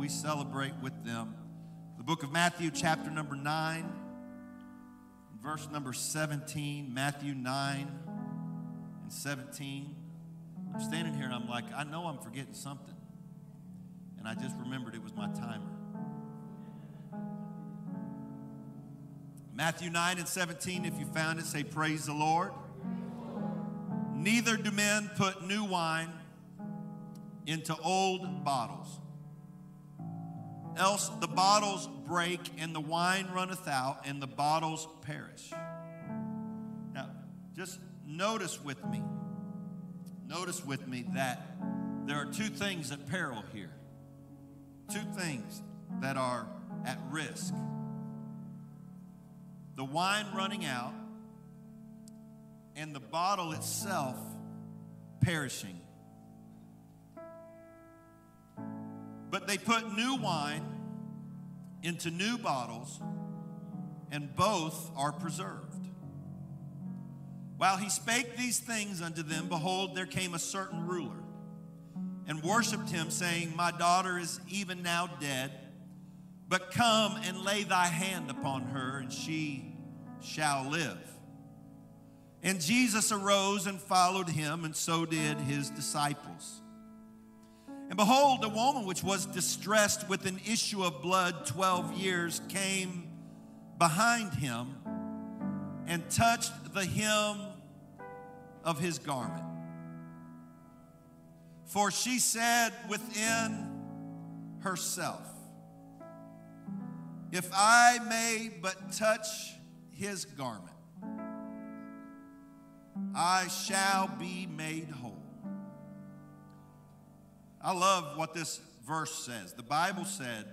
we celebrate with them. The book of Matthew, chapter number 9, verse number 17. Matthew 9 and 17. I'm standing here and I'm like, I know I'm forgetting something. And I just remembered it was my timer. Matthew 9 and 17, if you found it, say, Praise the Lord. Neither do men put new wine into old bottles, else the bottles break and the wine runneth out and the bottles perish. Now, just notice with me, notice with me that there are two things at peril here. Two things that are at risk the wine running out and the bottle itself perishing. But they put new wine into new bottles, and both are preserved. While he spake these things unto them, behold, there came a certain ruler and worshiped him, saying, My daughter is even now dead, but come and lay thy hand upon her, and she shall live. And Jesus arose and followed him, and so did his disciples. And behold, a woman which was distressed with an issue of blood 12 years came behind him and touched the hem of his garment. For she said within herself, If I may but touch his garment, I shall be made whole. I love what this verse says. The Bible said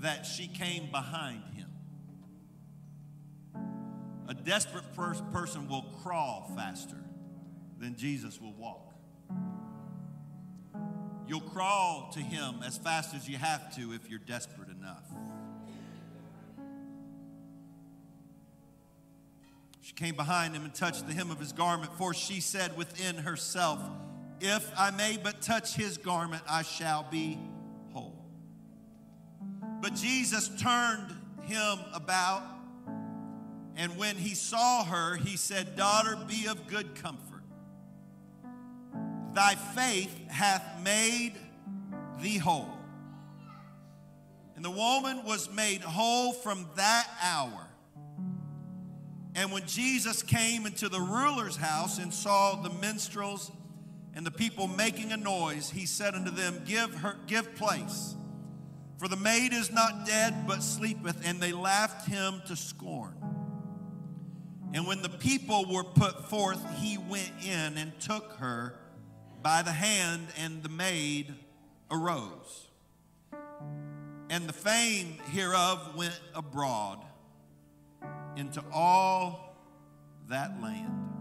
that she came behind him. A desperate per- person will crawl faster than Jesus will walk. You'll crawl to him as fast as you have to if you're desperate enough. She came behind him and touched the hem of his garment, for she said within herself, If I may but touch his garment, I shall be whole. But Jesus turned him about, and when he saw her, he said, Daughter, be of good comfort. Thy faith hath made thee whole. And the woman was made whole from that hour. And when Jesus came into the ruler's house and saw the minstrels and the people making a noise, he said unto them, Give her give place. For the maid is not dead, but sleepeth. And they laughed him to scorn. And when the people were put forth, he went in and took her by the hand, and the maid arose. And the fame hereof went abroad into all that land.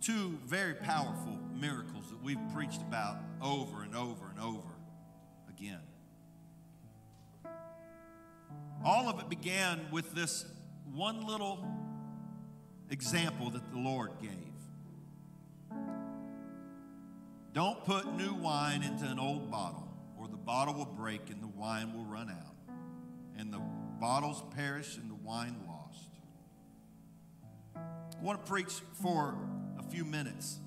Two very powerful miracles that we've preached about over and over and over again. All of it began with this one little example that the Lord gave. Don't put new wine into an old bottle, or the bottle will break and the wine will run out, and the bottles perish and the wine lost. I want to preach for few minutes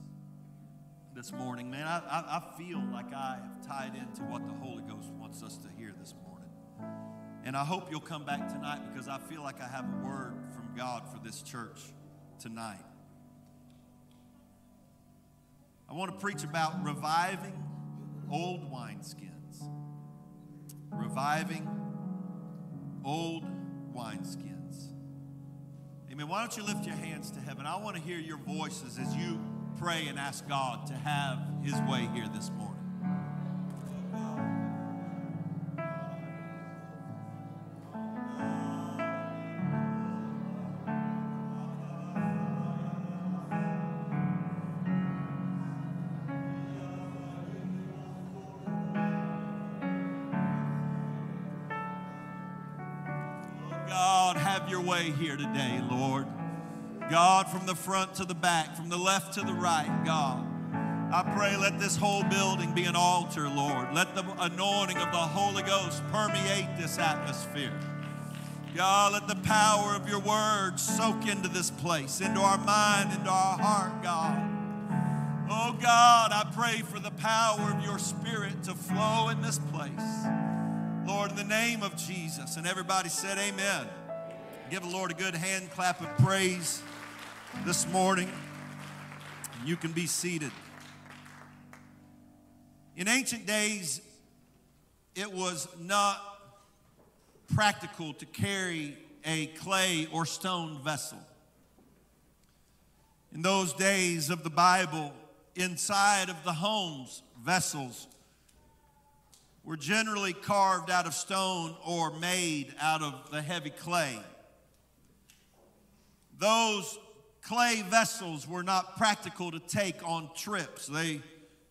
this morning, man. I, I, I, feel like I have tied into what the Holy Ghost wants us to hear this morning. And I hope you'll come back tonight because I feel like I have a word from God for this church tonight. I want to preach about reviving old wineskins. Reviving old wineskins. Amen. Why don't you lift your hands to heaven? I want to hear your voices as you pray and ask God to have his way here this morning. From the front to the back, from the left to the right, God. I pray let this whole building be an altar, Lord. Let the anointing of the Holy Ghost permeate this atmosphere. God, let the power of your word soak into this place, into our mind, into our heart, God. Oh God, I pray for the power of your spirit to flow in this place. Lord, in the name of Jesus. And everybody said, Amen. Give the Lord a good hand clap of praise this morning. You can be seated. In ancient days, it was not practical to carry a clay or stone vessel. In those days of the Bible, inside of the homes, vessels were generally carved out of stone or made out of the heavy clay. Those clay vessels were not practical to take on trips. They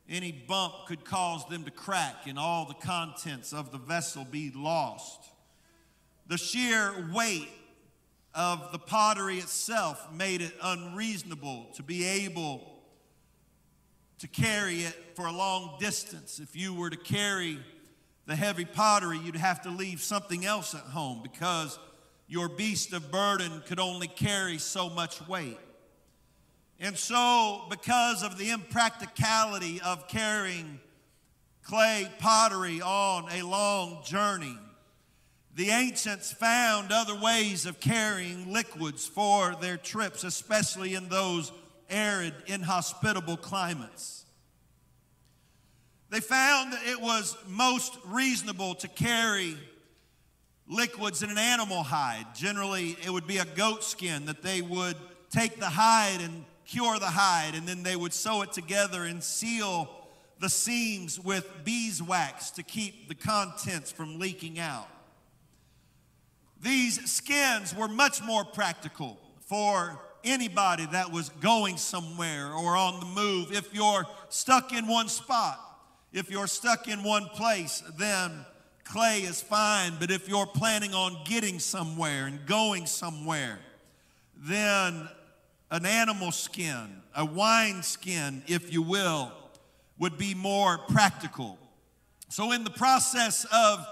any bump could cause them to crack and all the contents of the vessel be lost. The sheer weight of the pottery itself made it unreasonable to be able to carry it for a long distance. If you were to carry the heavy pottery, you'd have to leave something else at home because your beast of burden could only carry so much weight. And so, because of the impracticality of carrying clay pottery on a long journey, the ancients found other ways of carrying liquids for their trips, especially in those arid, inhospitable climates. They found that it was most reasonable to carry liquids in an animal hide. Generally, it would be a goat skin that they would take the hide and cure the hide, and then they would sew it together and seal the seams with beeswax to keep the contents from leaking out. These skins were much more practical for anybody that was going somewhere or on the move. If you're stuck in one spot, if you're stuck in one place, then clay is fine. But if you're planning on getting somewhere and going somewhere, then an animal skin, a wine skin, if you will, would be more practical. So, in the process of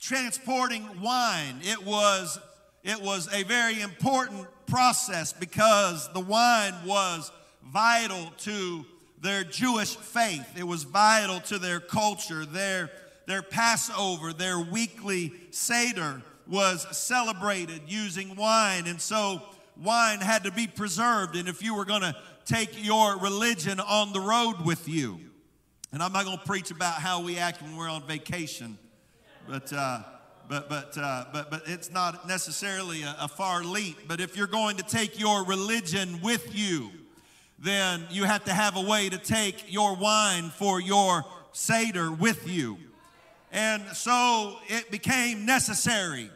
transporting wine, it was, it was a very important process because the wine was vital to their Jewish faith. It was vital to their culture. Their, their Passover, their weekly Seder was celebrated using wine. And so, wine had to be preserved. And if you were going to take your religion on the road with you, and I'm not going to preach about how we act when we're on vacation, but. Uh, but but uh, but but it's not necessarily a, a far leap. But if you're going to take your religion with you, then you have to have a way to take your wine for your seder with you. And so it became necessary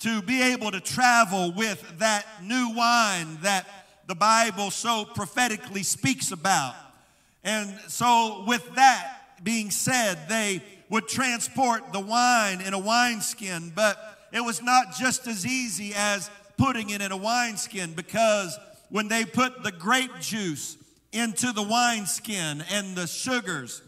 to be able to travel with that new wine that the Bible so prophetically speaks about. And so, with that being said, they would transport the wine in a wineskin, but it was not just as easy as putting it in a wineskin because when they put the grape juice into the wineskin and the sugars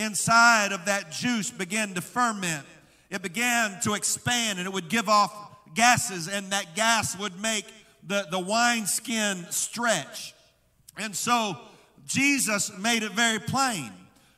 inside of that juice began to ferment, it began to expand and it would give off gases, and that gas would make the, the wineskin stretch. And so Jesus made it very plain.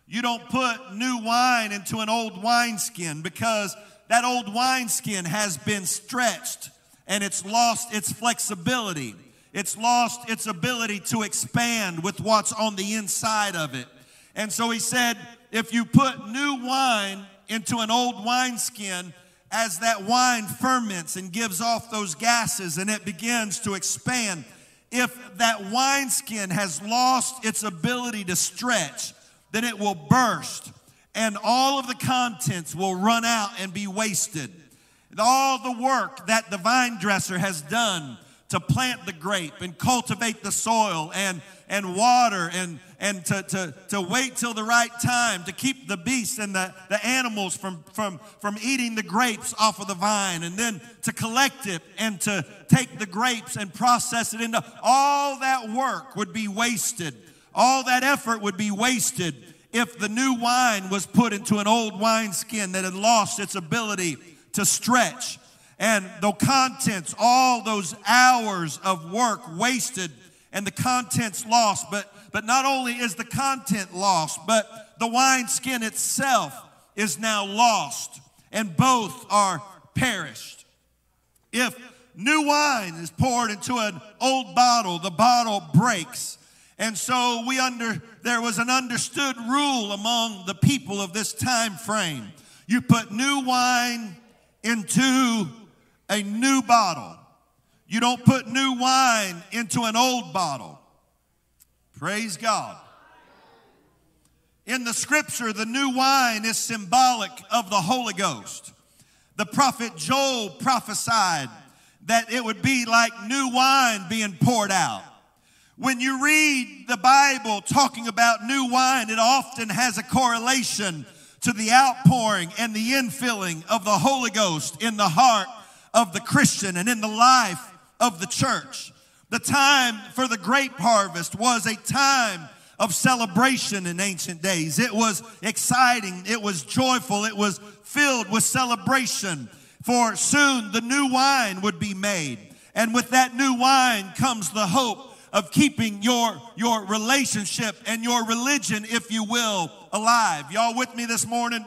You don't put new wine into an old wineskin because that old wineskin has been stretched and it's lost its flexibility. It's lost its ability to expand with what's on the inside of it. And so he said, if you put new wine into an old wineskin, as that wine ferments and gives off those gases and it begins to expand, if that wineskin has lost its ability to stretch, then it will burst and all of the contents will run out and be wasted. And all the work that the vine dresser has done to plant the grape and cultivate the soil and, and water and, and to, to, to wait till the right time to keep the beasts and the, the animals from, from, from eating the grapes off of the vine and then to collect it and to take the grapes and process it into all that work would be wasted all that effort would be wasted if the new wine was put into an old wineskin that had lost its ability to stretch. And the contents, all those hours of work wasted and the contents lost. But, but not only is the content lost, but the wineskin itself is now lost, and both are perished. If new wine is poured into an old bottle, the bottle breaks. And so we under there was an understood rule among the people of this time frame. You put new wine into a new bottle. You don't put new wine into an old bottle. Praise God. In the scripture, the new wine is symbolic of the Holy Ghost. The prophet Joel prophesied that it would be like new wine being poured out. When you read the Bible talking about new wine, it often has a correlation to the outpouring and the infilling of the Holy Ghost in the heart of the Christian and in the life of the church. The time for the grape harvest was a time of celebration in ancient days. It was exciting, it was joyful, it was filled with celebration. For soon the new wine would be made. And with that new wine comes the hope of keeping your, your relationship and your religion, if you will, alive. Y'all with me this morning?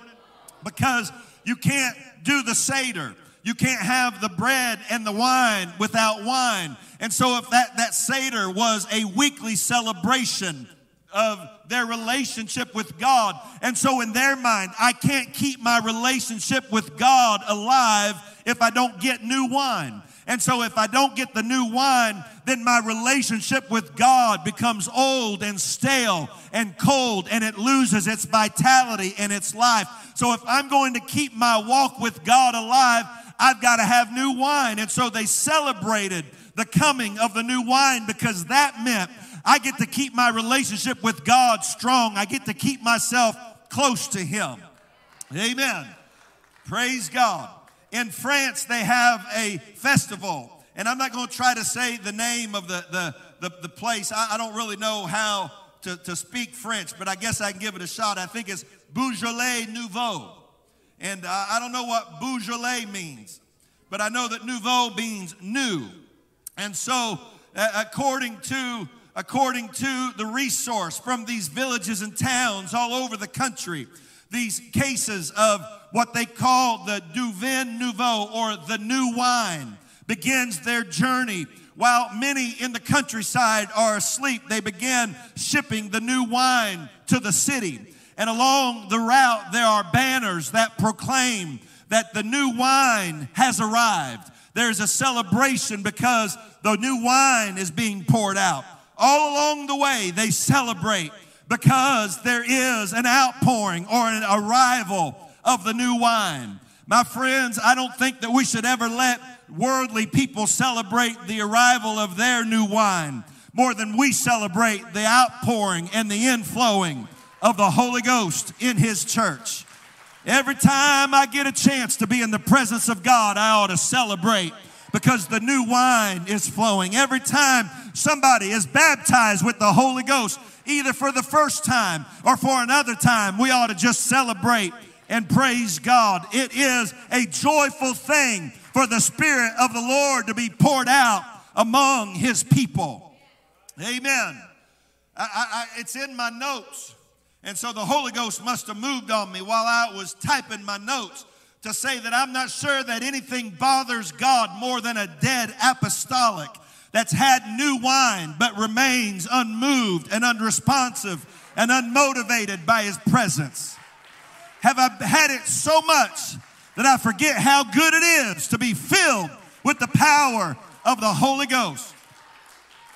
Because you can't do the Seder. You can't have the bread and the wine without wine. And so if that, that Seder was a weekly celebration of their relationship with God. And so, in their mind, I can't keep my relationship with God alive if I don't get new wine. And so, if I don't get the new wine, then my relationship with God becomes old and stale and cold and it loses its vitality and its life. So, if I'm going to keep my walk with God alive, I've got to have new wine. And so, they celebrated the coming of the new wine because that meant I get to keep my relationship with God strong. I get to keep myself close to Him. Amen. Praise God. In France, they have a festival, and I'm not going to try to say the name of the, the, the, the place. I, I, don't really know how to, to speak French, but I guess I can give it a shot. I think it's Beaujolais Nouveau. And uh, I don't know what Beaujolais means, but I know that Nouveau means new. And so, according to according to the resource from these villages and towns all over the country. These cases of what they call the du vin nouveau or the new wine begins their journey. While many in the countryside are asleep, they begin shipping the new wine to the city. And along the route, there are banners that proclaim that the new wine has arrived. There's a celebration because the new wine is being poured out all along the way, they celebrate because there is an outpouring or an arrival of the new wine. My friends, I don't think that we should ever let worldly people celebrate the arrival of their new wine more than we celebrate the outpouring and the inflowing of the Holy Ghost in His church. Every time I get a chance to be in the presence of God, I ought to celebrate because the new wine is flowing. Every time somebody is baptized with the Holy Ghost, either for the first time or for another time, we ought to just celebrate and praise God. It is a joyful thing for the Spirit of the Lord to be poured out among His people. Amen. I, I, it's in my notes. And so the Holy Ghost must have moved on me while I was typing my notes to say that I'm not sure that anything bothers God more than a dead apostolic that's had new wine but remains unmoved and unresponsive and unmotivated by his presence. Have I had it so much that I forget how good it is to be filled with the power of the Holy Ghost?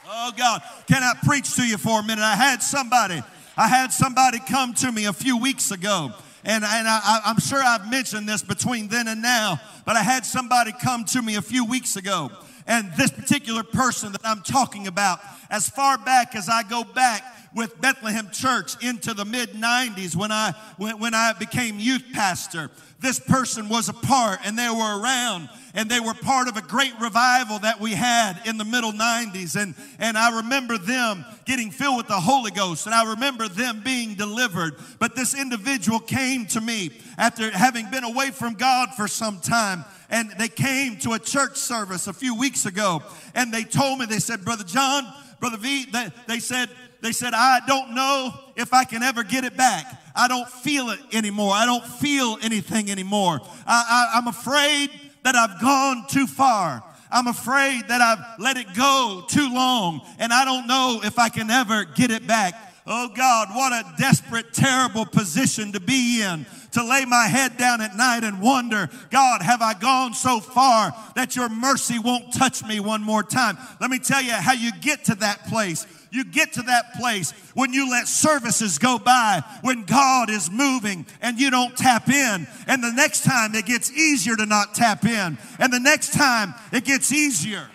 Oh God, can I preach to you for a minute? I had somebody, I had somebody come to me a few weeks ago and, and I, I'm sure I've mentioned this between then and now, but I had somebody come to me a few weeks ago. And this particular person that I'm talking about, as far back as I go back, with Bethlehem Church into the mid 90s when I, when, when I became youth pastor. This person was a part and they were around and they were part of a great revival that we had in the middle 90s. And, and I remember them getting filled with the Holy Ghost and I remember them being delivered. But this individual came to me after having been away from God for some time and they came to a church service a few weeks ago and they told me, they said, Brother John, Brother V, they, they said, they said, I don't know if I can ever get it back. I don't feel it anymore. I don't feel anything anymore. I, I, I'm afraid that I've gone too far. I'm afraid that I've let it go too long and I don't know if I can ever get it back. Oh God, what a desperate, terrible position to be in. To lay my head down at night and wonder, God, have I gone so far that your mercy won't touch me one more time? Let me tell you how you get to that place. You get to that place when you let services go by, when God is moving and you don't tap in. And the next time it gets easier to not tap in. And the next time it gets easier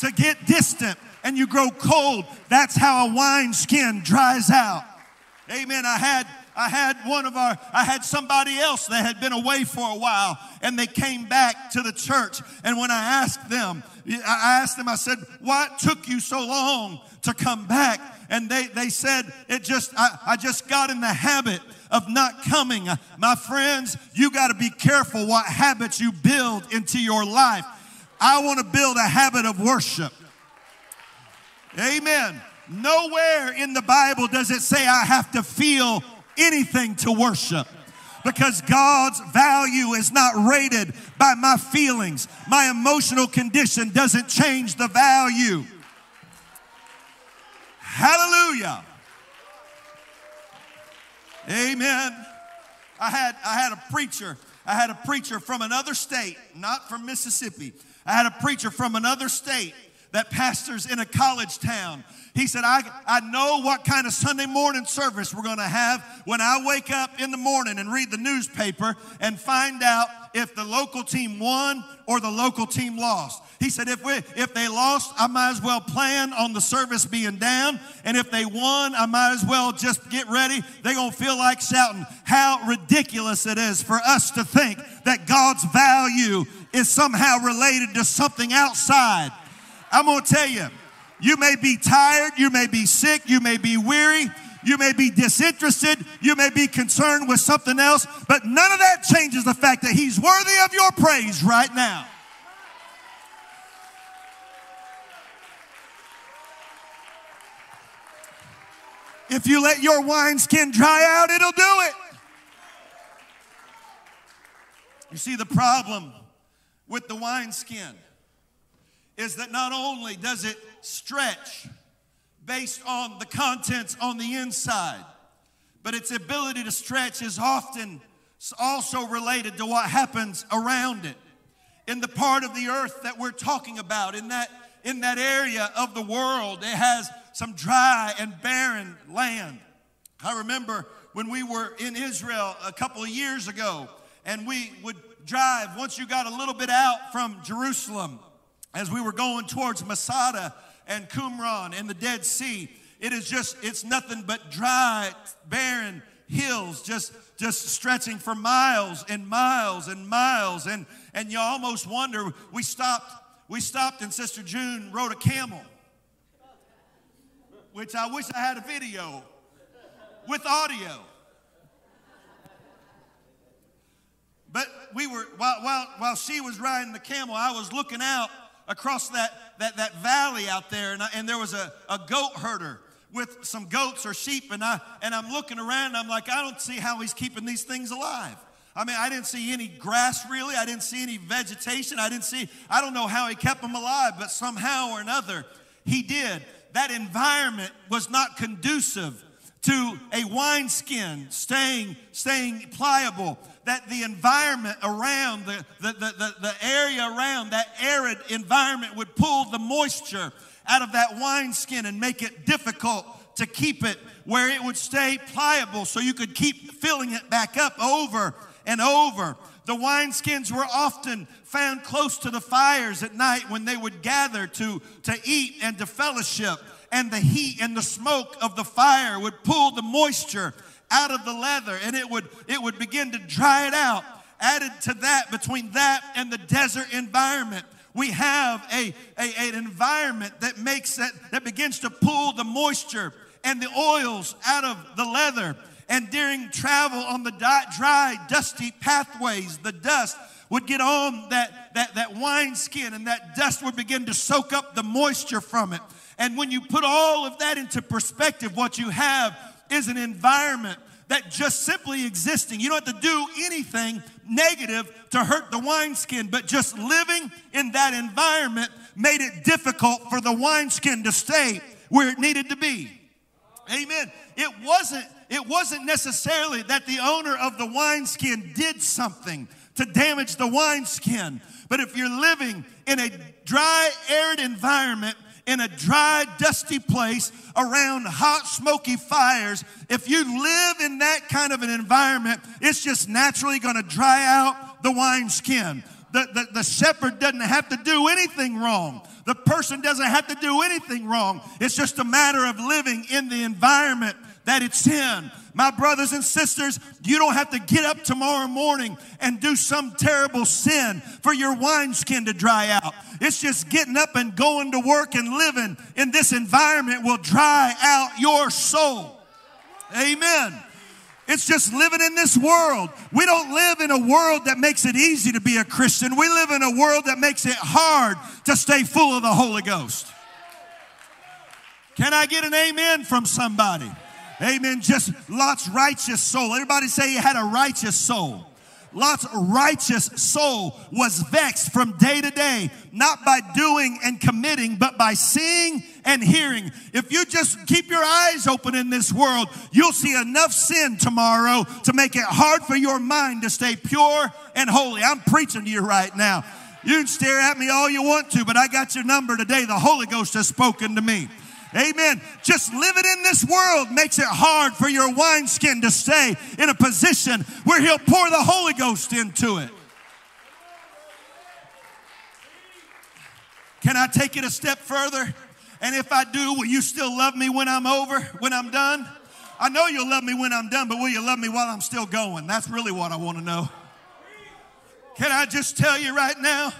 to get distant and you grow cold. That's how a wine skin dries out. Amen. I had I had one of our, I had somebody else that had been away for a while and they came back to the church. And when I asked them, I asked them, I said, what took you so long to come back? And they, they said, it just, I, I just got in the habit of not coming. My friends, you got to be careful what habits you build into your life. I want to build a habit of worship. Amen. Nowhere in the Bible does it say I have to feel anything to worship because God's value is not rated by my feelings. My emotional condition doesn't change the value. Hallelujah. Amen. I had I had a preacher. I had a preacher from another state, not from Mississippi. I had a preacher from another state that pastors in a college town. He said, I, I know what kind of Sunday morning service we're going to have when I wake up in the morning and read the newspaper and find out if the local team won or the local team lost. He said, if, we, if they lost, I might as well plan on the service being down. And if they won, I might as well just get ready. They're going to feel like shouting. How ridiculous it is for us to think that God's value is somehow related to something outside I'm going to tell you, you may be tired, you may be sick, you may be weary, you may be disinterested, you may be concerned with something else, but none of that changes the fact that He's worthy of your praise right now. If you let your wineskin dry out, it'll do it. You see, the problem with the wineskin is that not only does it stretch based on the contents on the inside, but its ability to stretch is often also related to what happens around it. In the part of the earth that we're talking about, in that, in that area of the world, it has some dry and barren land. I remember when we were in Israel a couple of years ago, and we would drive, once you got a little bit out from Jerusalem, as we were going towards Masada and Qumran and the Dead Sea, it is just, it's nothing but dry, barren hills, just, just stretching for miles and miles and miles. And, and you almost wonder, we stopped, we stopped and Sister June rode a camel, which I wish I had a video with audio. But we were, while, while, while she was riding the camel, I was looking out across that, that, that valley out there, and, I, and there was a, a goat herder with some goats or sheep, and, I, and I'm looking around, and I'm like, I don't see how he's keeping these things alive. I mean, I didn't see any grass really. I didn't see any vegetation. I didn't see, I don't know how he kept them alive, but somehow or another, he did. That environment was not conducive to a wineskin staying, staying pliable that the environment around, the, the, the, the, area around that arid environment would pull the moisture out of that wineskin and make it difficult to keep it where it would stay pliable so you could keep filling it back up over and over. The wineskins were often found close to the fires at night when they would gather to, to eat and to fellowship. And the heat and the smoke of the fire would pull the moisture out of the leather and it would it would begin to dry it out. Added to that between that and the desert environment we have a, a, an environment that makes that that begins to pull the moisture and the oils out of the leather. And during travel on the dry dusty pathways the dust would get on that, that, that wine skin and that dust would begin to soak up the moisture from it and when you put all of that into perspective what you have is an environment that just simply existing, you don't have to do anything negative to hurt the wineskin, but just living in that environment made it difficult for the wineskin to stay where it needed to be. Amen. It wasn't it wasn't necessarily that the owner of the wineskin did something to damage the wineskin, but if you're living in a dry, arid environment in a dry, dusty place around hot, smoky fires, if you live in that kind of an environment, it's just naturally going to dry out the wineskin. The, the, the shepherd doesn't have to do anything wrong. The person doesn't have to do anything wrong. It's just a matter of living in the environment that it's in. My brothers and sisters, you don't have to get up tomorrow morning and do some terrible sin for your wineskin to dry out. It's just getting up and going to work and living in this environment will dry out your soul. Amen. It's just living in this world. We don't live in a world that makes it easy to be a Christian. We live in a world that makes it hard to stay full of the Holy Ghost. Can I get an amen from somebody? Amen. Just Lot's righteous soul. Everybody say he had a righteous soul. Lot's righteous soul was vexed from day to day, not by doing and committing, but by seeing and hearing. If you just keep your eyes open in this world, you'll see enough sin tomorrow to make it hard for your mind to stay pure and holy. I'm preaching to you right now. You can stare at me all you want to, but I got your number today. The Holy Ghost has spoken to me. Amen. Just living in this world makes it hard for your wineskin to stay in a position where He'll pour the Holy Ghost into it. Can I take it a step further? And if I do, will you still love me when I'm over, when I'm done? I know you'll love me when I'm done, but will you love me while I'm still going? That's really what I want to know. Can I just tell you right now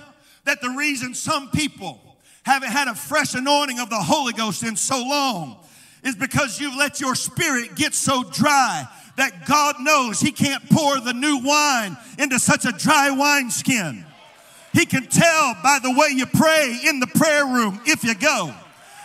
that the reason some people haven't had a fresh anointing of the Holy Ghost in so long is because you've let your spirit get so dry that God knows He can't pour the new wine into such a dry wineskin. He can tell by the way you pray in the prayer room if you go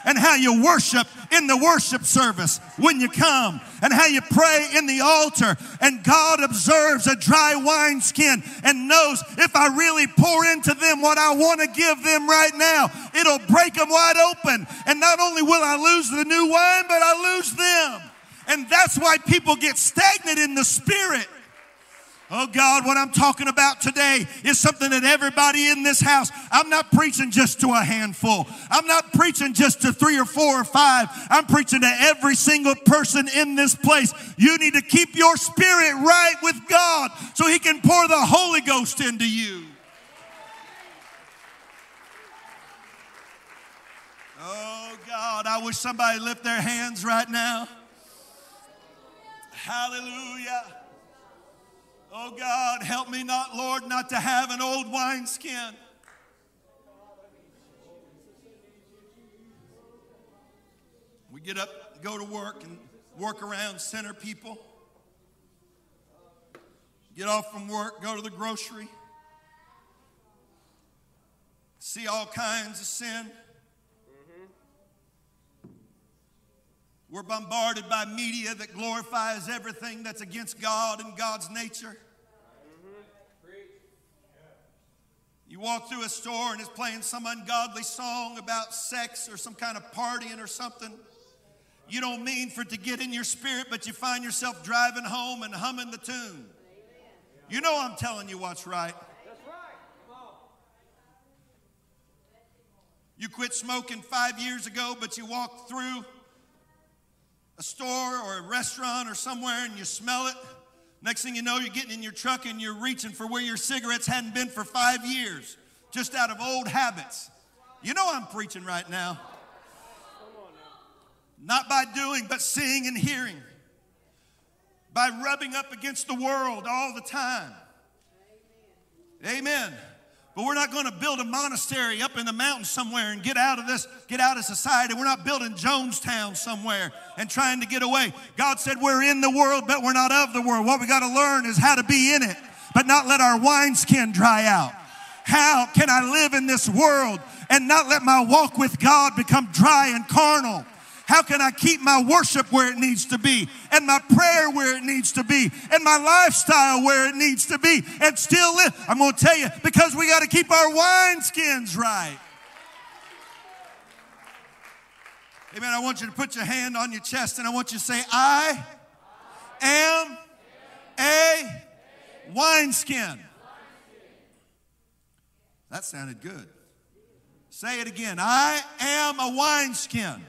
and how you worship in the worship service when you come and how you pray in the altar. And God observes a dry wineskin and knows if I really pour into them what I want to give them right now, it'll break them wide open. And not only will I lose the new wine, but I lose them. And that's why people get stagnant in the spirit Oh God, what I'm talking about today is something that everybody in this house, I'm not preaching just to a handful. I'm not preaching just to three or four or five. I'm preaching to every single person in this place. You need to keep your spirit right with God so He can pour the Holy Ghost into you. Oh God, I wish somebody lift their hands right now. Hallelujah. Oh God, help me not, Lord, not to have an old wineskin. We get up, go to work, and work around center people. Get off from work, go to the grocery, see all kinds of sin. We're bombarded by media that glorifies everything that's against God and God's nature. You walk through a store and it's playing some ungodly song about sex or some kind of partying or something. You don't mean for it to get in your spirit, but you find yourself driving home and humming the tune. You know I'm telling you what's right. You quit smoking five years ago, but you walk through a store or a restaurant or somewhere and you smell it Next thing you know, you're getting in your truck and you're reaching for where your cigarettes hadn't been for five years, just out of old habits. You know I'm preaching right now. not by doing, but seeing and hearing, by rubbing up against the world all the time. Amen. But we're not going to build a monastery up in the mountains somewhere and get out of this, get out of society. We're not building Jonestown somewhere and trying to get away. God said we're in the world, but we're not of the world. What we got to learn is how to be in it, but not let our wineskin dry out. How can I live in this world and not let my walk with God become dry and carnal? How can I keep my worship where it needs to be and my prayer where it needs to be and my lifestyle where it needs to be and still live? I'm going to tell you because we got to keep our wineskins right. Amen. I want you to put your hand on your chest and I want you to say, I am a wineskin. That sounded good. Say it again. I am a wineskin.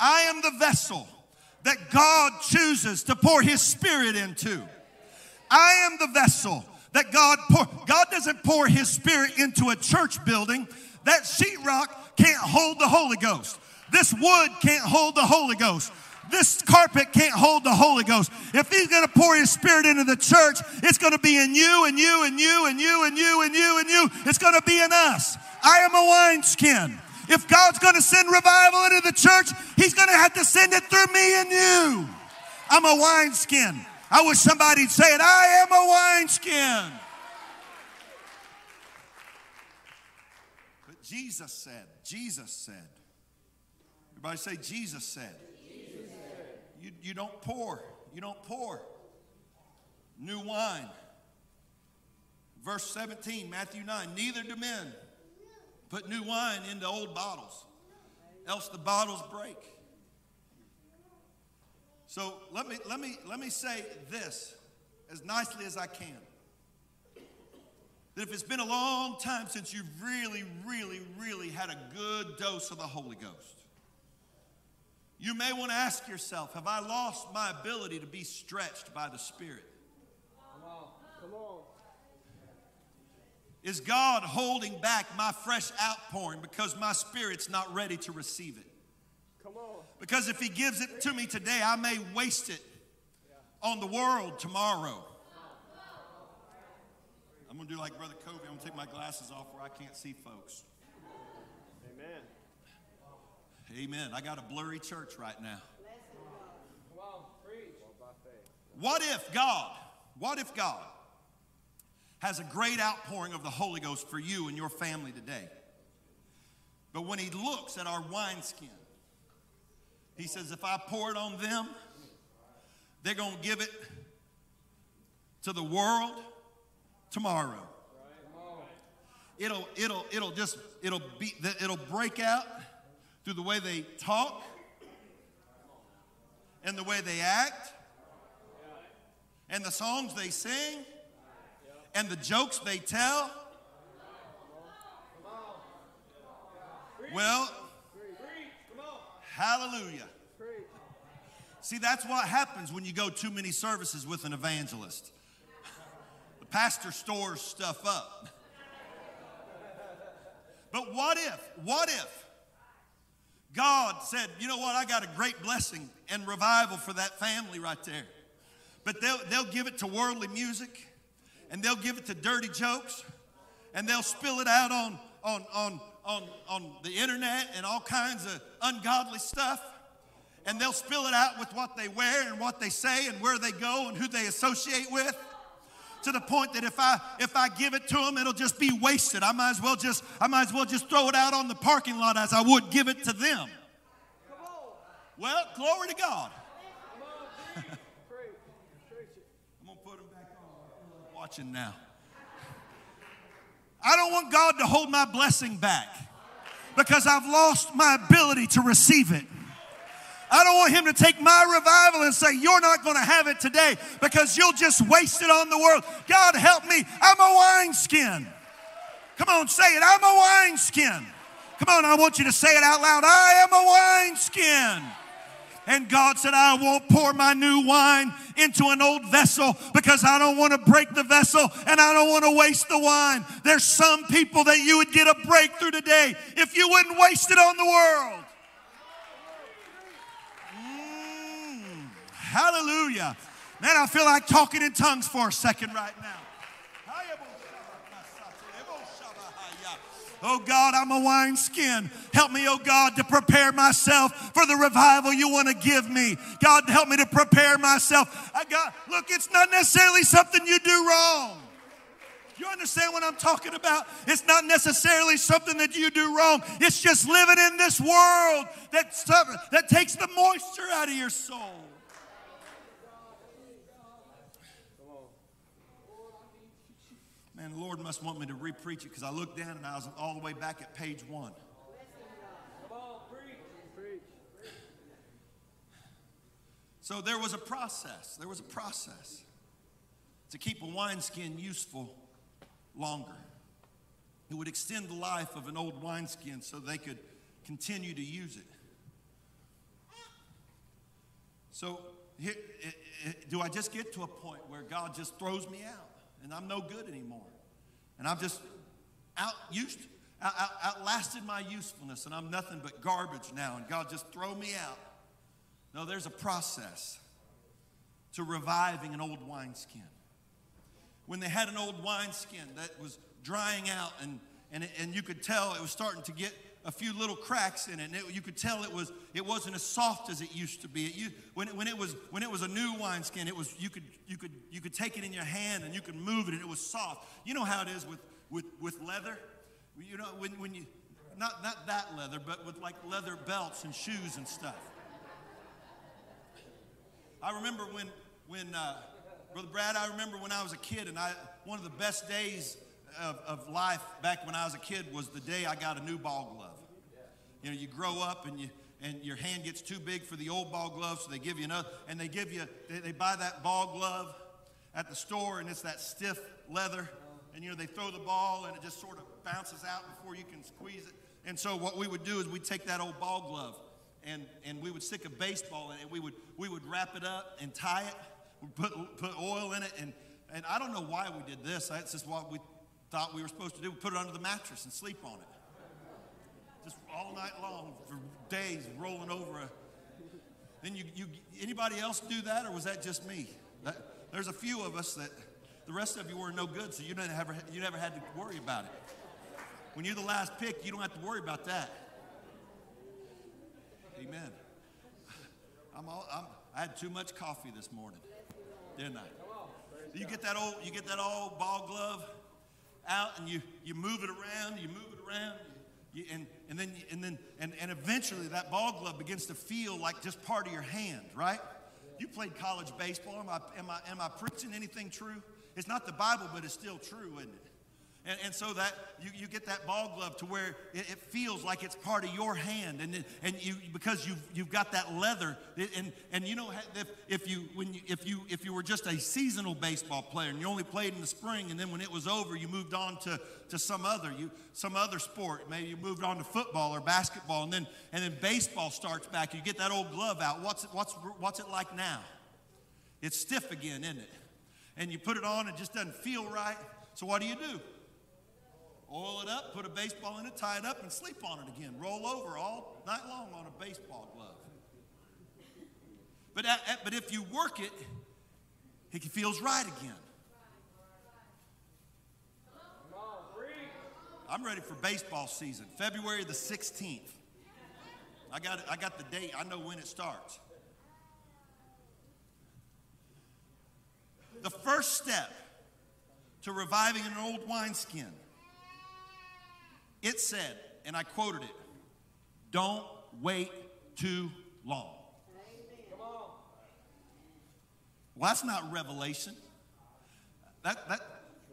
I am the vessel that God chooses to pour his spirit into. I am the vessel that God pour. God doesn't pour his spirit into a church building. That sheetrock can't hold the Holy Ghost. This wood can't hold the Holy Ghost. This carpet can't hold the Holy Ghost. If He's going to pour His Spirit into the church, it's going to be in you and you and you and you and you and you and you. It's going to be in us. I am a wineskin. If God's going to send revival into the church, He's going to have to send it through me and you. I'm a wineskin. I wish somebody'd say it. I am a wineskin. But Jesus said, Jesus said, everybody say, Jesus said. Jesus said. You, you don't pour, you don't pour new wine. Verse 17, Matthew 9, neither do men Put new wine into old bottles, else the bottles break. So let me, let me, let me say this as nicely as I can. That if it's been a long time since you've really, really, really had a good dose of the Holy Ghost, you may want to ask yourself Have I lost my ability to be stretched by the Spirit? Come on, come on. Is God holding back my fresh outpouring because my spirit's not ready to receive it? Come on. Because if He gives it to me today, I may waste it on the world tomorrow. I'm going to do like Brother Kobe. I'm going to take my glasses off where I can't see folks. Amen. Amen. I got a blurry church right now. Come on, preach. What if God, what if God has a great outpouring of the Holy Ghost for you and your family today. But when he looks at our wineskin, he says, if I pour it on them, they're going to give it to the world tomorrow. It'll, it'll, it'll just, it'll be, it'll break out through the way they talk and the way they act and the songs they sing and the jokes they tell? Well, hallelujah. See, that's what happens when you go too many services with an evangelist. The pastor stores stuff up. But what if, what if God said, you know what, I got a great blessing and revival for that family right there. But they'll, they'll give it to worldly music and they'll give it to dirty jokes and they'll spill it out on, on, on, on, on the internet and all kinds of ungodly stuff. And they'll spill it out with what they wear and what they say and where they go and who they associate with. To the point that if I if I give it to them, it'll just be wasted. I might as well just I might as well just throw it out on the parking lot as I would give it to them. Well, glory to God. Watching now. I don't want God to hold my blessing back because I've lost my ability to receive it. I don't want him to take my revival and say, You're not going to have it today because you'll just waste it on the world. God, help me. I'm a wineskin. Come on, say it. I'm a wineskin. Come on, I want you to say it out loud. I am a wineskin. And God said, I won't pour my new wine into an old vessel because I don't want to break the vessel and I don't want to waste the wine. There's some people that you would get a breakthrough today if you wouldn't waste it on the world. Mm, hallelujah. Man, I feel like talking in tongues for a second right now. Oh God, I'm a wineskin. Help me, oh God, to prepare myself for the revival you want to give me. God, help me to prepare myself. I got, look, it's not necessarily something you do wrong. You understand what I'm talking about? It's not necessarily something that you do wrong. It's just living in this world that, that takes the moisture out of your soul. Man, the Lord must want me to repreach it because I looked down and I was all the way back at page one. So there was a process. There was a process to keep a wineskin useful longer. It would extend the life of an old wineskin so they could continue to use it. So, do I just get to a point where God just throws me out and I'm no good anymore? And I've just out used, out, out, outlasted my usefulness and I'm nothing but garbage now and God just throw me out. No, there's a process to reviving an old wineskin when they had an old wineskin that was drying out and, and, and you could tell it was starting to get a few little cracks in it, and it, you could tell it was it wasn't as soft as it used to be. It, you, when, it, when it was when it was a new wineskin, it was you could you could you could take it in your hand and you could move it, and it was soft. You know how it is with with with leather. You know when when you not not that leather, but with like leather belts and shoes and stuff. I remember when when uh, Brother Brad, I remember when I was a kid, and I one of the best days of, of life back when I was a kid was the day I got a new ball glove. You know, you grow up and you and your hand gets too big for the old ball glove, so they give you another, and they give you they, they buy that ball glove at the store, and it's that stiff leather, and you know they throw the ball and it just sort of bounces out before you can squeeze it. And so what we would do is we'd take that old ball glove and, and we would stick a baseball in it we would we would wrap it up and tie it we put, put oil in it, and, and I don't know why we did this. That's just what we thought we were supposed to do. We put it under the mattress and sleep on it. Just all night long for days, rolling over. Then you, you anybody else do that, or was that just me? That, there's a few of us that the rest of you were no good, so you didn't never you never had to worry about it. When you're the last pick, you don't have to worry about that. Amen. I'm all, I'm, I had too much coffee this morning didn't I? You get that old, you get that old ball glove out, and you you move it around, you move it around, you, and and then and then and, and eventually that ball glove begins to feel like just part of your hand, right? You played college baseball. Am I am I am I preaching anything true? It's not the Bible, but it's still true, isn't it? And, and so that you, you get that ball glove to where it, it feels like it's part of your hand. And, and you, because you've, you've got that leather. And, and you know, if, if, you, when you, if, you, if you were just a seasonal baseball player and you only played in the spring, and then when it was over, you moved on to, to some other, you, some other sport. Maybe you moved on to football or basketball, and then, and then baseball starts back. You get that old glove out. What's it, what's, what's it like now? It's stiff again, isn't it? And you put it on, it just doesn't feel right. So what do you do? Oil it up, put a baseball in it, tie it up, and sleep on it again. Roll over all night long on a baseball glove. But, uh, uh, but if you work it, it feels right again. I'm ready for baseball season, February the 16th. I got, I got the date, I know when it starts. The first step to reviving an old wineskin it said, and I quoted it, don't wait too long. Well, that's not revelation. That, that,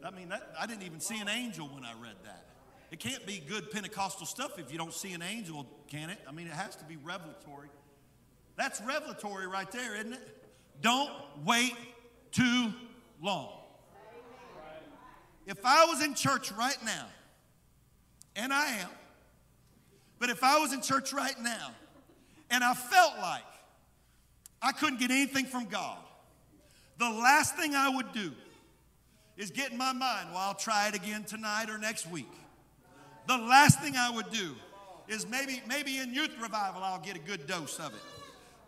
I mean, that, I didn't even see an angel when I read that. It can't be good Pentecostal stuff if you don't see an angel, can it? I mean, it has to be revelatory. That's revelatory right there, isn't it? Don't wait too long. If I was in church right now and I am. But if I was in church right now and I felt like I couldn't get anything from God, the last thing I would do is get in my mind, well, I'll try it again tonight or next week. The last thing I would do is maybe, maybe in youth revival, I'll get a good dose of it.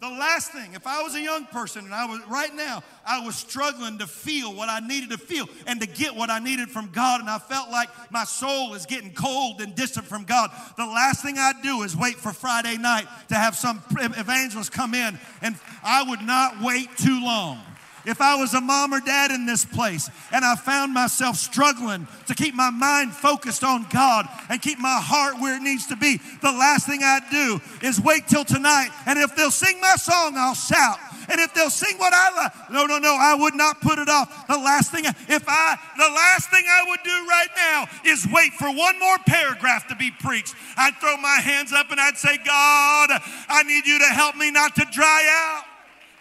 The last thing, if I was a young person and I was right now, I was struggling to feel what I needed to feel and to get what I needed from God, and I felt like my soul is getting cold and distant from God. The last thing I'd do is wait for Friday night to have some evangelist come in, and I would not wait too long if I was a mom or dad in this place and I found myself struggling to keep my mind focused on God and keep my heart where it needs to be, the last thing I'd do is wait till tonight. And if they'll sing my song, I'll shout. And if they'll sing what I love, no, no, no, I would not put it off. The last thing, if I, the last thing I would do right now is wait for one more paragraph to be preached. I'd throw my hands up and I'd say, God, I need you to help me not to dry out.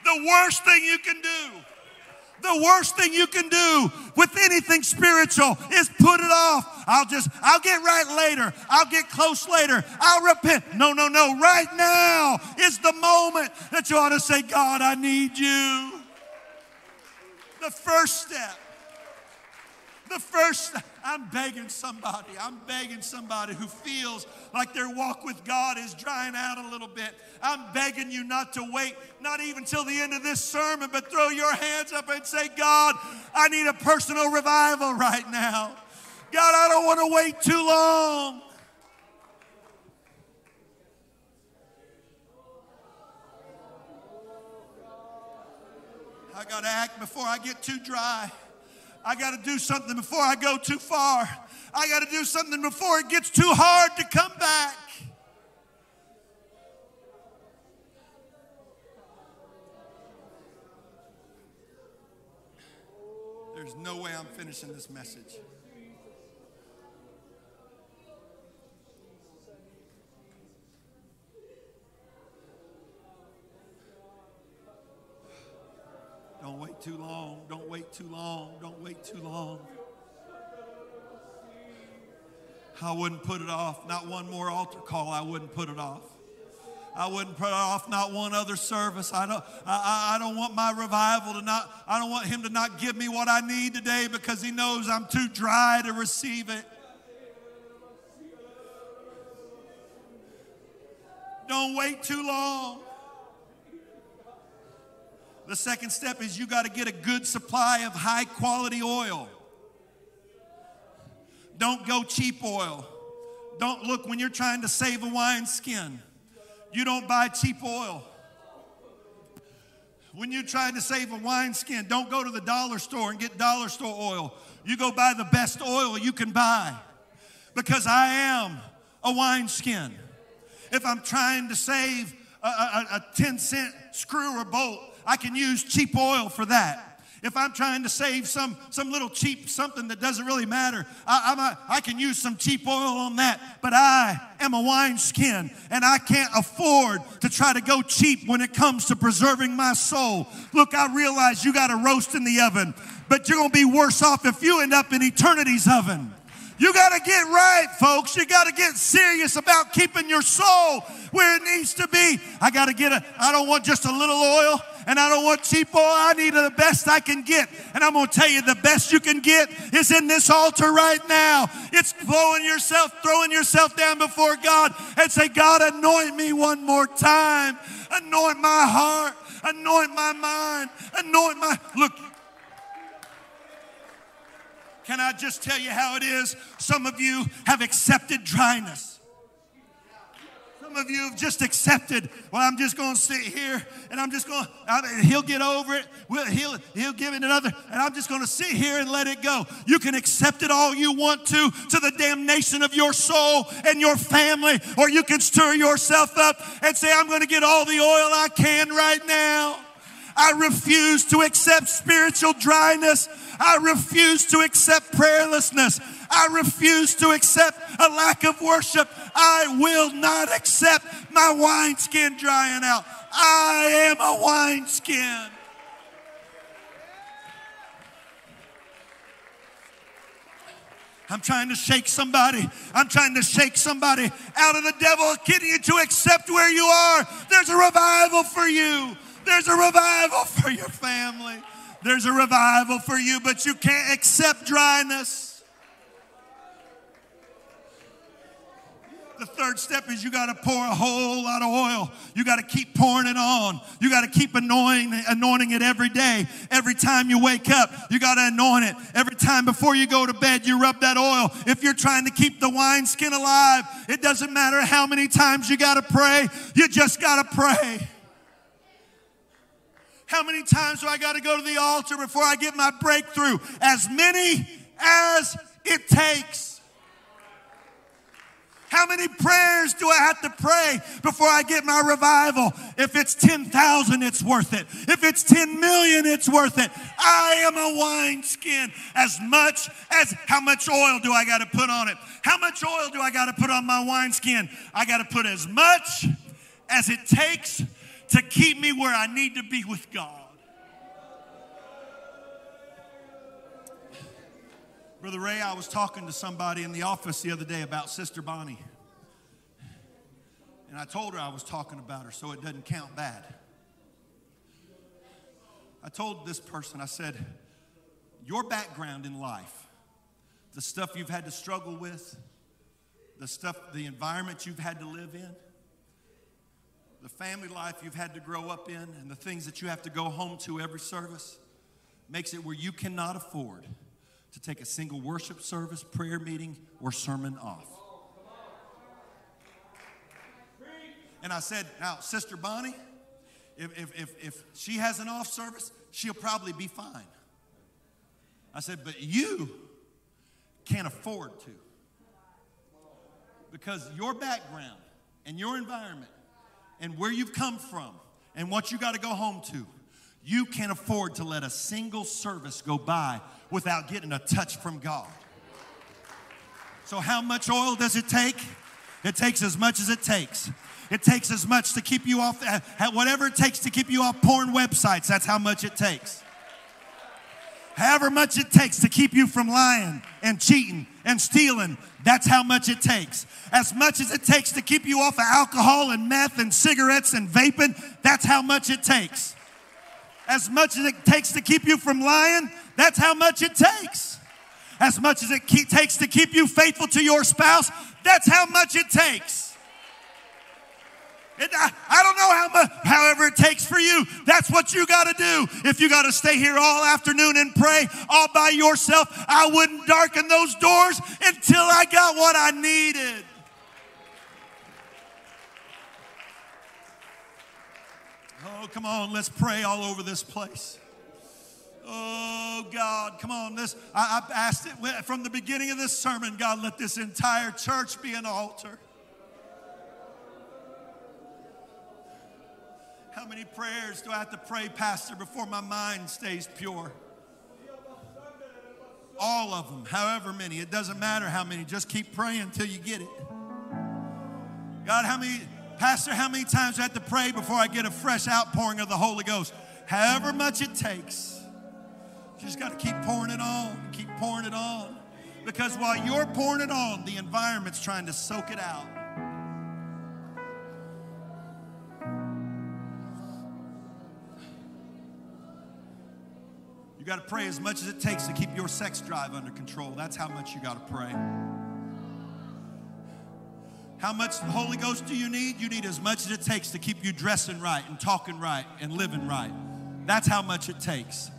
The worst thing you can do the worst thing you can do with anything spiritual is put it off. I'll just, I'll get right later. I'll get close later. I'll repent. No, no, no. Right now is the moment that you ought to say, God, I need you. The first step. The first, I'm begging somebody, I'm begging somebody who feels like their walk with God is drying out a little bit. I'm begging you not to wait, not even till the end of this sermon, but throw your hands up and say, God, I need a personal revival right now. God, I don't want to wait too long. I got to act before I get too dry. I got to do something before I go too far. I got to do something before it gets too hard to come back. There's no way I'm finishing this message. Don't wait too long. Don't wait too long. Don't wait too long. I wouldn't put it off. Not one more altar call, I wouldn't put it off. I wouldn't put off not one other service. I don't, I, I don't want my revival to not, I don't want him to not give me what I need today because he knows I'm too dry to receive it. Don't wait too long. The second step is you got to get a good supply of high quality oil. Don't go cheap oil. Don't look when you're trying to save a wine skin. You don't buy cheap oil. When you're trying to save a wine skin, don't go to the dollar store and get dollar store oil. You go buy the best oil you can buy. Because I am a wine skin. If I'm trying to save a, a, a 10 cent screw or bolt, I can use cheap oil for that. If I'm trying to save some, some little cheap something that doesn't really matter, I, a, I can use some cheap oil on that. But I am a wineskin and I can't afford to try to go cheap when it comes to preserving my soul. Look, I realize you got a roast in the oven, but you're going to be worse off if you end up in eternity's oven. You got to get right, folks. You got to get serious about keeping your soul where it needs to be. I got to get a, I don't want just a little oil and I don't want cheap oil. I need the best I can get. And I'm going to tell you the best you can get is in this altar right now. It's throwing yourself, throwing yourself down before God and say, God, anoint me one more time. Anoint my heart. Anoint my mind. Anoint my, look, can I just tell you how it is? Some of you have accepted dryness. Some of you have just accepted, well, I'm just going to sit here and I'm just going to, he'll get over it. We'll, he'll, he'll give it another, and I'm just going to sit here and let it go. You can accept it all you want to, to the damnation of your soul and your family, or you can stir yourself up and say, I'm going to get all the oil I can right now. I refuse to accept spiritual dryness. I refuse to accept prayerlessness. I refuse to accept a lack of worship. I will not accept my wineskin drying out. I am a wineskin. I'm trying to shake somebody. I'm trying to shake somebody out of the devil, getting you to accept where you are. There's a revival for you. There's a revival for your family. There's a revival for you, but you can't accept dryness. The third step is you got to pour a whole lot of oil. You got to keep pouring it on. You got to keep anointing, anointing it every day. Every time you wake up, you got to anoint it. Every time before you go to bed, you rub that oil. If you're trying to keep the wineskin alive, it doesn't matter how many times you got to pray. You just got to pray. How many times do I got to go to the altar before I get my breakthrough? As many as it takes. How many prayers do I have to pray before I get my revival? If it's 10,000, it's worth it. If it's 10 million, it's worth it. I am a wineskin. As much as how much oil do I got to put on it? How much oil do I got to put on my wineskin? I got to put as much as it takes to keep me where I need to be with God. Brother Ray, I was talking to somebody in the office the other day about Sister Bonnie. And I told her I was talking about her so it doesn't count bad. I told this person, I said, Your background in life, the stuff you've had to struggle with, the stuff, the environment you've had to live in, the family life you've had to grow up in, and the things that you have to go home to every service makes it where you cannot afford to take a single worship service, prayer meeting, or sermon off. And I said, Now, Sister Bonnie, if, if, if, if she has an off service, she'll probably be fine. I said, But you can't afford to. Because your background and your environment and where you've come from and what you got to go home to, you can't afford to let a single service go by without getting a touch from God. So, how much oil does it take? It takes as much as it takes. It takes as much to keep you off, uh, whatever it takes to keep you off porn websites, that's how much it takes. However much it takes to keep you from lying and cheating and stealing, that's how much it takes. As much as it takes to keep you off of alcohol and meth and cigarettes and vaping, that's how much it takes. As much as it takes to keep you from lying, that's how much it takes. As much as it ke- takes to keep you faithful to your spouse, that's how much it takes. I, I, don't know how much, however it takes for you. That's what you got to do. If you got to stay here all afternoon and pray all by yourself, I wouldn't darken those doors until I got what I needed. Oh, come on, let's pray all over this place. Oh, God, come on. This I, I asked it from the beginning of this sermon, God, let this entire church be an altar. How many prayers do I have to pray, Pastor, before my mind stays pure? All of them, however many. It doesn't matter how many. Just keep praying until you get it. God, how many, Pastor, how many times I have to pray before I get a fresh outpouring of the Holy Ghost? However much it takes. You just got to keep pouring it on, keep pouring it on. Because while you're pouring it on, the environment's trying to soak it out. You got to pray as much as it takes to keep your sex drive under control. That's how much you got to pray. How much Holy Ghost do you need? You need as much as it takes to keep you dressing right and talking right and living right. That's how much it takes.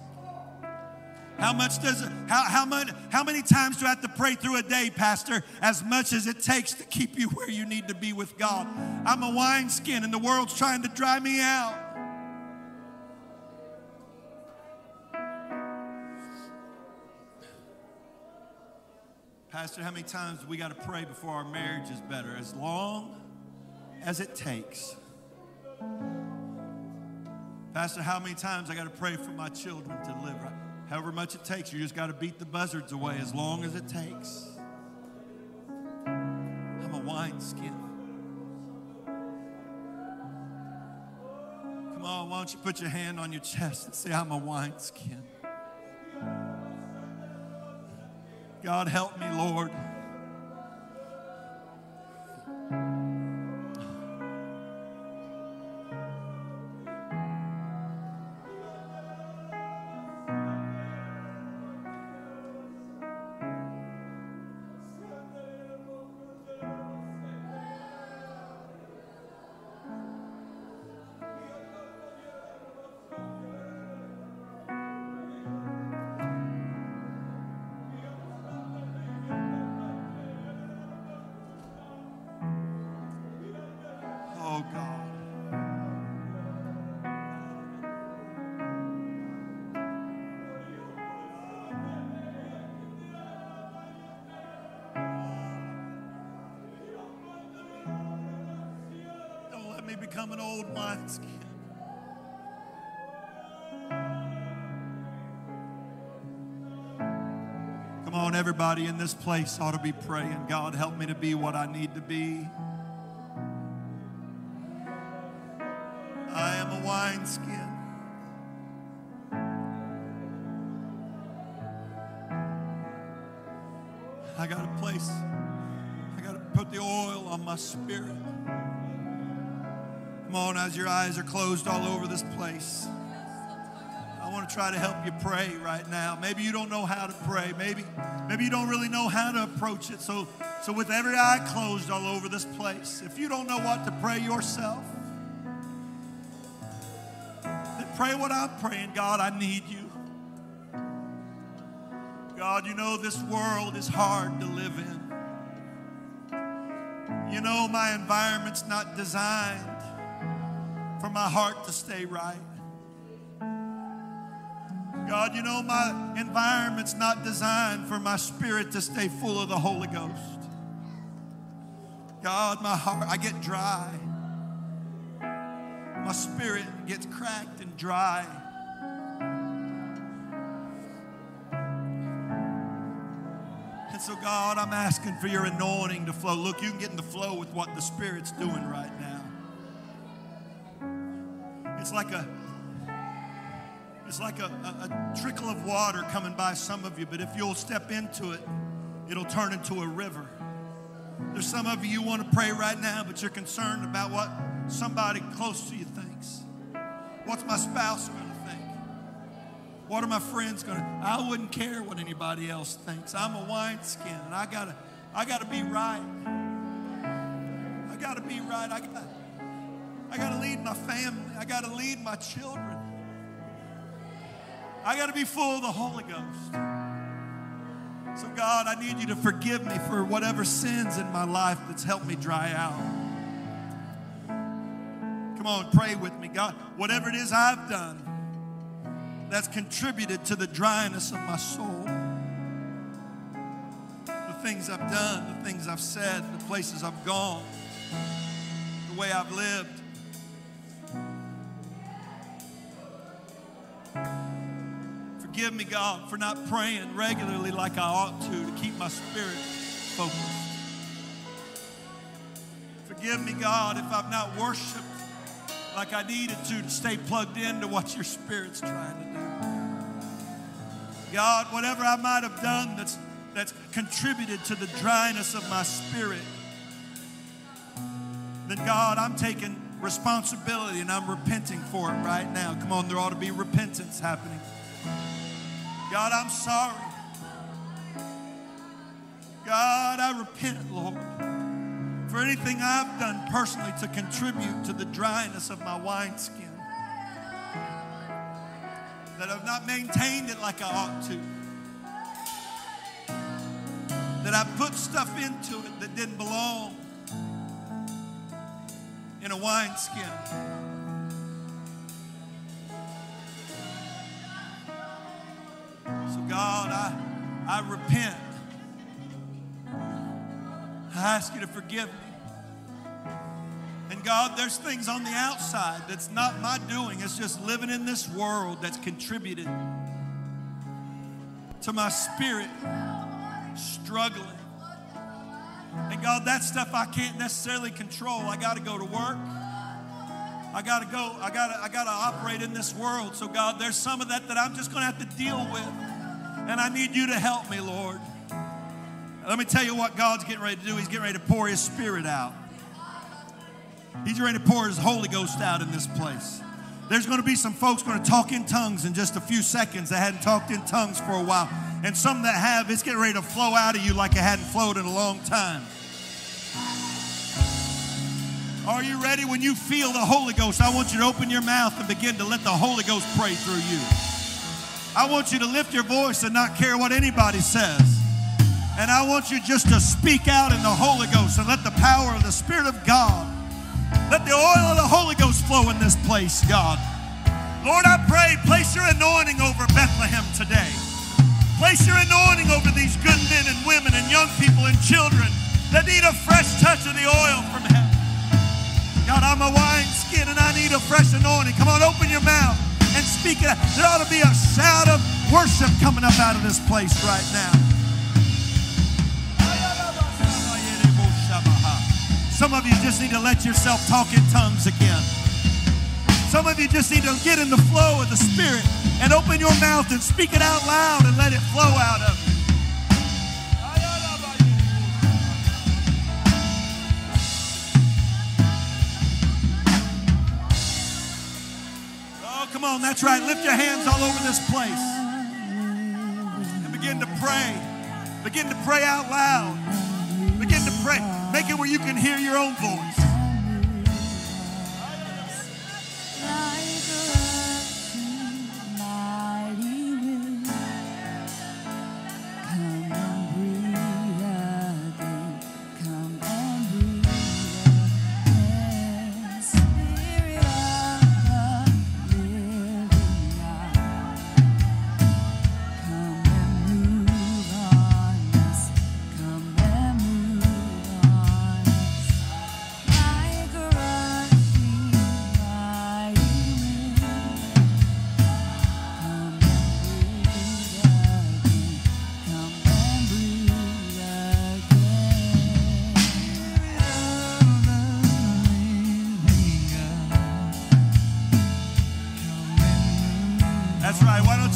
How much does how, how, much, how many times do I have to pray through a day, Pastor? As much as it takes to keep you where you need to be with God. I'm a wineskin and the world's trying to dry me out. Pastor, how many times we got to pray before our marriage is better? As long as it takes. Pastor, how many times I got to pray for my children to live right? However much it takes, you just got to beat the buzzards away as long as it takes. I'm a wineskin. Come on, why don't you put your hand on your chest and say, I'm a wineskin. God, help me, Lord. Everybody in this place ought to be praying. God, help me to be what I need to be. I am a wineskin. I got a place. I got to put the oil on my spirit. Come on, as your eyes are closed all over this place. Try to help you pray right now. Maybe you don't know how to pray. Maybe, maybe you don't really know how to approach it. So, so with every eye closed all over this place, if you don't know what to pray yourself, then pray what I'm praying. God, I need you. God, you know this world is hard to live in. You know my environment's not designed for my heart to stay right. God, you know my environment's not designed for my spirit to stay full of the Holy Ghost. God, my heart, I get dry. My spirit gets cracked and dry. And so, God, I'm asking for your anointing to flow. Look, you can get in the flow with what the Spirit's doing right now. It's like a it's like a, a, a, trickle of water coming by some of you, but if you'll step into it, it'll turn into a river. There's some of you, you want to pray right now, but you're concerned about what somebody close to you thinks. What's my spouse going to think? What are my friends going to? I wouldn't care what anybody else thinks. I'm a wineskin, and I gotta, I gotta be right. I gotta be right. I gotta, I gotta lead my family. I gotta lead my children. I got to be full of the Holy Ghost. So, God, I need you to forgive me for whatever sins in my life that's helped me dry out. Come on, pray with me. God, whatever it is I've done that's contributed to the dryness of my soul, the things I've done, the things I've said, the places I've gone, the way I've lived. Forgive me, God, for not praying regularly like I ought to to keep my spirit focused. Forgive me, God, if I've not worshiped like I needed to to stay plugged into what your spirit's trying to do. God, whatever I might have done that's, that's contributed to the dryness of my spirit, then God, I'm taking responsibility and I'm repenting for it right now. Come on, there ought to be repentance happening. God, I'm sorry. God, I repent, Lord, for anything I've done personally to contribute to the dryness of my wineskin. That I've not maintained it like I ought to. That I put stuff into it that didn't belong in a wineskin. God, I, I repent. I ask you to forgive me. And God, there's things on the outside that's not my doing. It's just living in this world that's contributed to my spirit struggling. And God, that stuff I can't necessarily control. I got to go to work. I got to go. I got to I got to operate in this world. So God, there's some of that that I'm just going to have to deal with. And I need you to help me, Lord. Let me tell you what God's getting ready to do. He's getting ready to pour his spirit out. He's ready to pour his Holy Ghost out in this place. There's going to be some folks going to talk in tongues in just a few seconds that hadn't talked in tongues for a while. And some that have, it's getting ready to flow out of you like it hadn't flowed in a long time. Are you ready? When you feel the Holy Ghost, I want you to open your mouth and begin to let the Holy Ghost pray through you. I want you to lift your voice and not care what anybody says. And I want you just to speak out in the Holy Ghost and let the power of the Spirit of God, let the oil of the Holy Ghost flow in this place, God. Lord, I pray, place your anointing over Bethlehem today. Place your anointing over these good men and women and young people and children that need a fresh touch of the oil from heaven. God, I'm a wine skin and I need a fresh anointing. Come on, open your mouth and speak it. There ought to be a shout of worship coming up out of this place right now. Some of you just need to let yourself talk in tongues again. Some of you just need to get in the flow of the Spirit and open your mouth and speak it out loud and let it flow out of you. On, that's right. Lift your hands all over this place and begin to pray. Begin to pray out loud. Begin to pray. Make it where you can hear your own voice.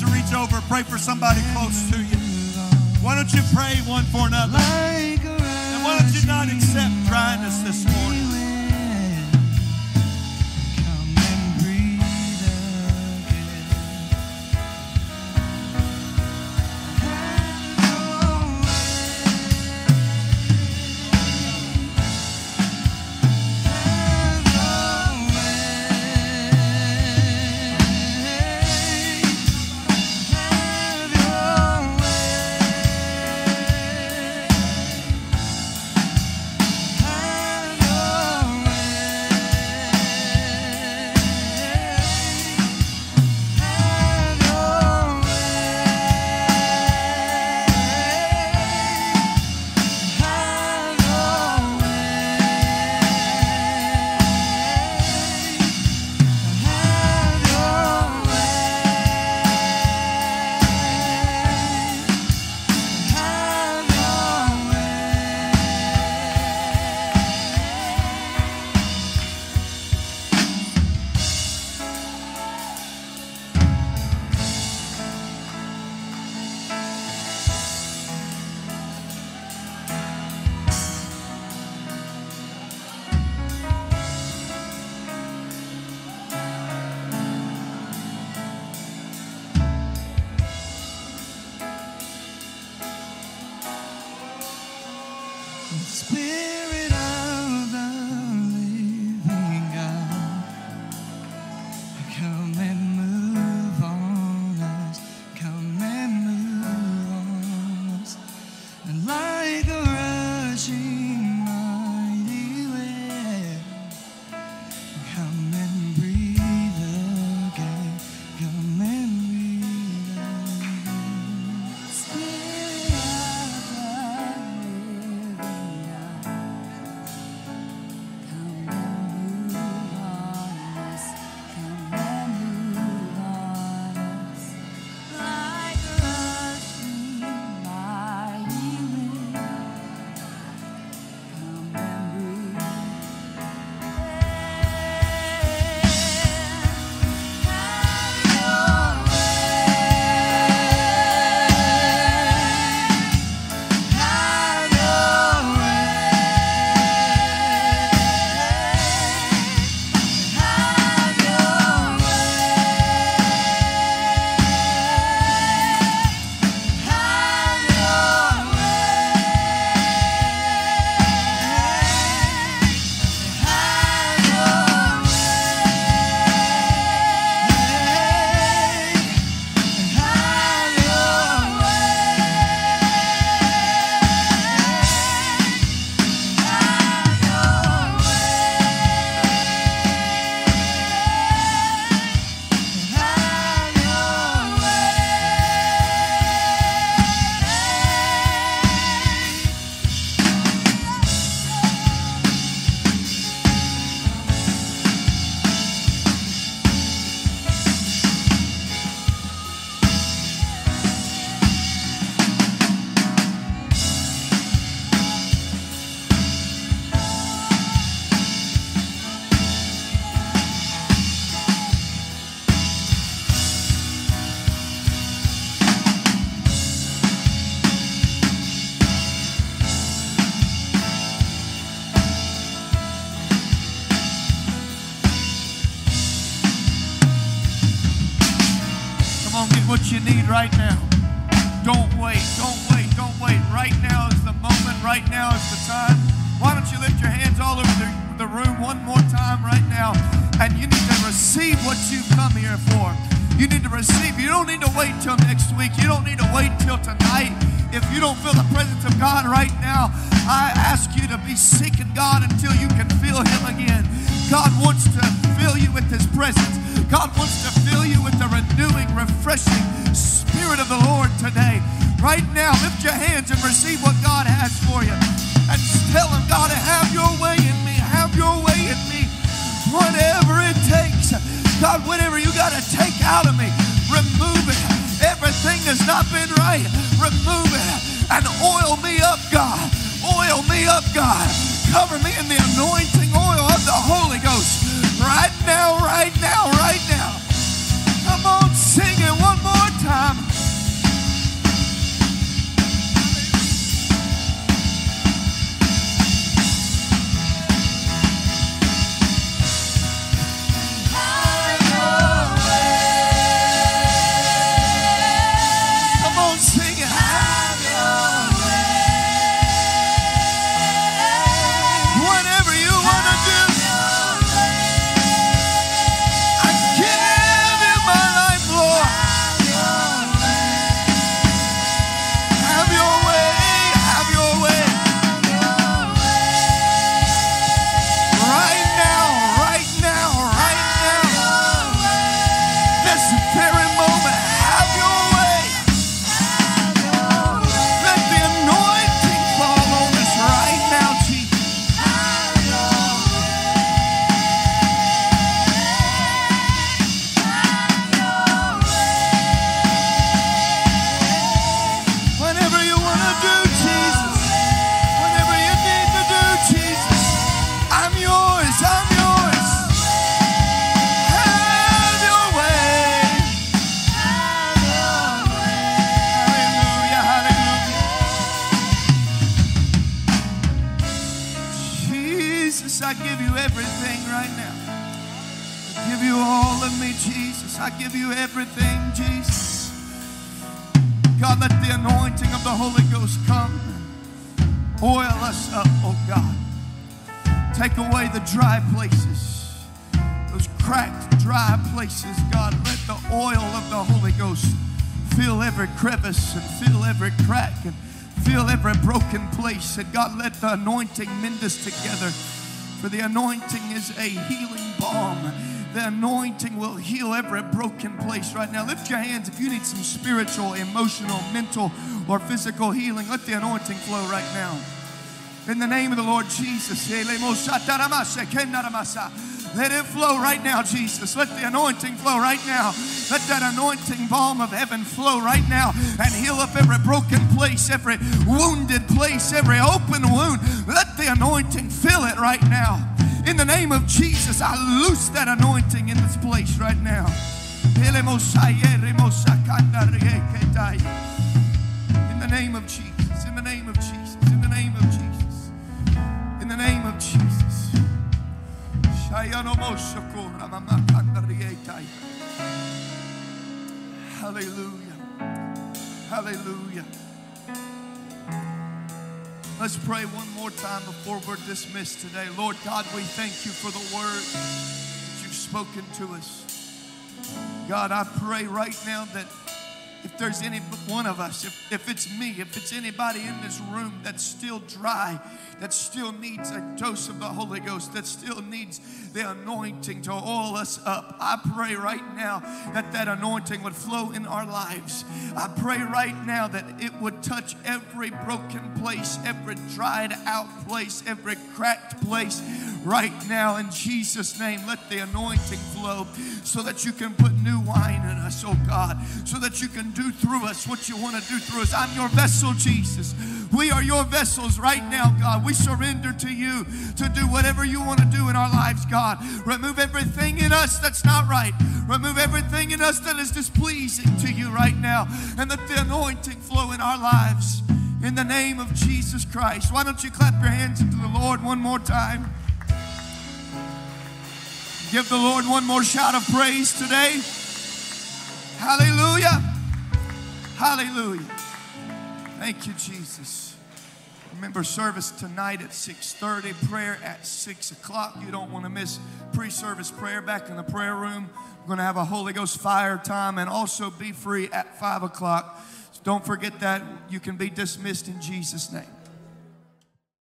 Right. Why don't you reach over and pray for somebody close to you? Why don't you pray one for another? And why don't you not accept dryness this morning? Right now. Don't wait, don't wait, don't wait. Right now is the moment, right now is the time. Why don't you lift your hands all over the, the room one more time right now? And you need to receive what you've come here for. You need to receive. You don't need to wait till next week. You don't need to wait till tonight. If you don't feel the presence of God right now, I ask you to be seeking God until you can feel Him again. God wants to fill you with His presence. God wants to fill you with the renewing, refreshing Spirit of the Lord today. Right now, lift your hands and receive what God has for you. And tell Him, God, have your way in me. Have your way in me. Whatever it takes. God, whatever you got to take out of me, remove it. Everything that's not been right, remove it. And oil me up, God. Oil me up, God. Cover me in the anointing oil of the Holy Ghost. Right now, right now, right now. Come on, sing it one more us together. For the anointing is a healing balm. The anointing will heal every broken place right now. Lift your hands if you need some spiritual, emotional, mental, or physical healing. Let the anointing flow right now. In the name of the Lord Jesus. Let it flow right now, Jesus. Let the anointing flow right now. Let that anointing balm of heaven flow right now and heal up every broken place, every wounded place, every open wound. Let the anointing fill it right now. In the name of Jesus, I loose that anointing in this place right now. In the name of Jesus, in the name of Jesus, in the name of Jesus, in the name of Jesus. Hallelujah. Hallelujah. Let's pray one more time before we're dismissed today. Lord God, we thank you for the word that you've spoken to us. God, I pray right now that if there's any one of us, if, if it's me, if it's anybody in this room that's still dry, that still needs a dose of the Holy Ghost, that still needs the anointing to oil us up, I pray right now that that anointing would flow in our lives. I pray right now that it would touch every broken place, every dried out place, every cracked place right now in Jesus' name. Let the anointing flow so that you can put new wine in us, oh God, so that you can do through us what you want to do through us. I'm your vessel, Jesus. We are your vessels right now, God. We surrender to you to do whatever you want to do in our lives, God. Remove everything in us that's not right. Remove everything in us that is displeasing to you right now. And let the anointing flow in our lives. In the name of Jesus Christ. Why don't you clap your hands to the Lord one more time? Give the Lord one more shout of praise today. Hallelujah. Hallelujah. Thank you, Jesus. Remember service tonight at 6:30, prayer at 6 o'clock. You don't want to miss pre-service prayer back in the prayer room. We're going to have a Holy Ghost fire time and also be free at 5 o'clock. So don't forget that. You can be dismissed in Jesus' name.